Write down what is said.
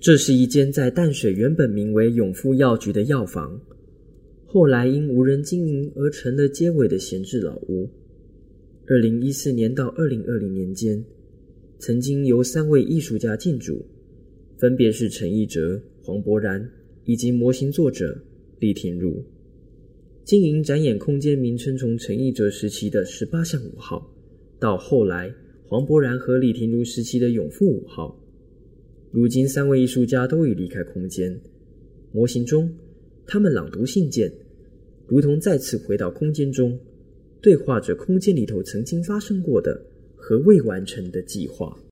这是一间在淡水原本名为永富药局的药房，后来因无人经营而成了街尾的闲置老屋。二零一四年到二零二零年间，曾经由三位艺术家进驻，分别是陈奕哲、黄柏然以及模型作者李廷儒。经营展演空间名称从陈奕哲时期的十八巷五号，到后来黄柏然和李廷儒时期的永富五号。如今三位艺术家都已离开空间，模型中，他们朗读信件，如同再次回到空间中，对话着空间里头曾经发生过的和未完成的计划。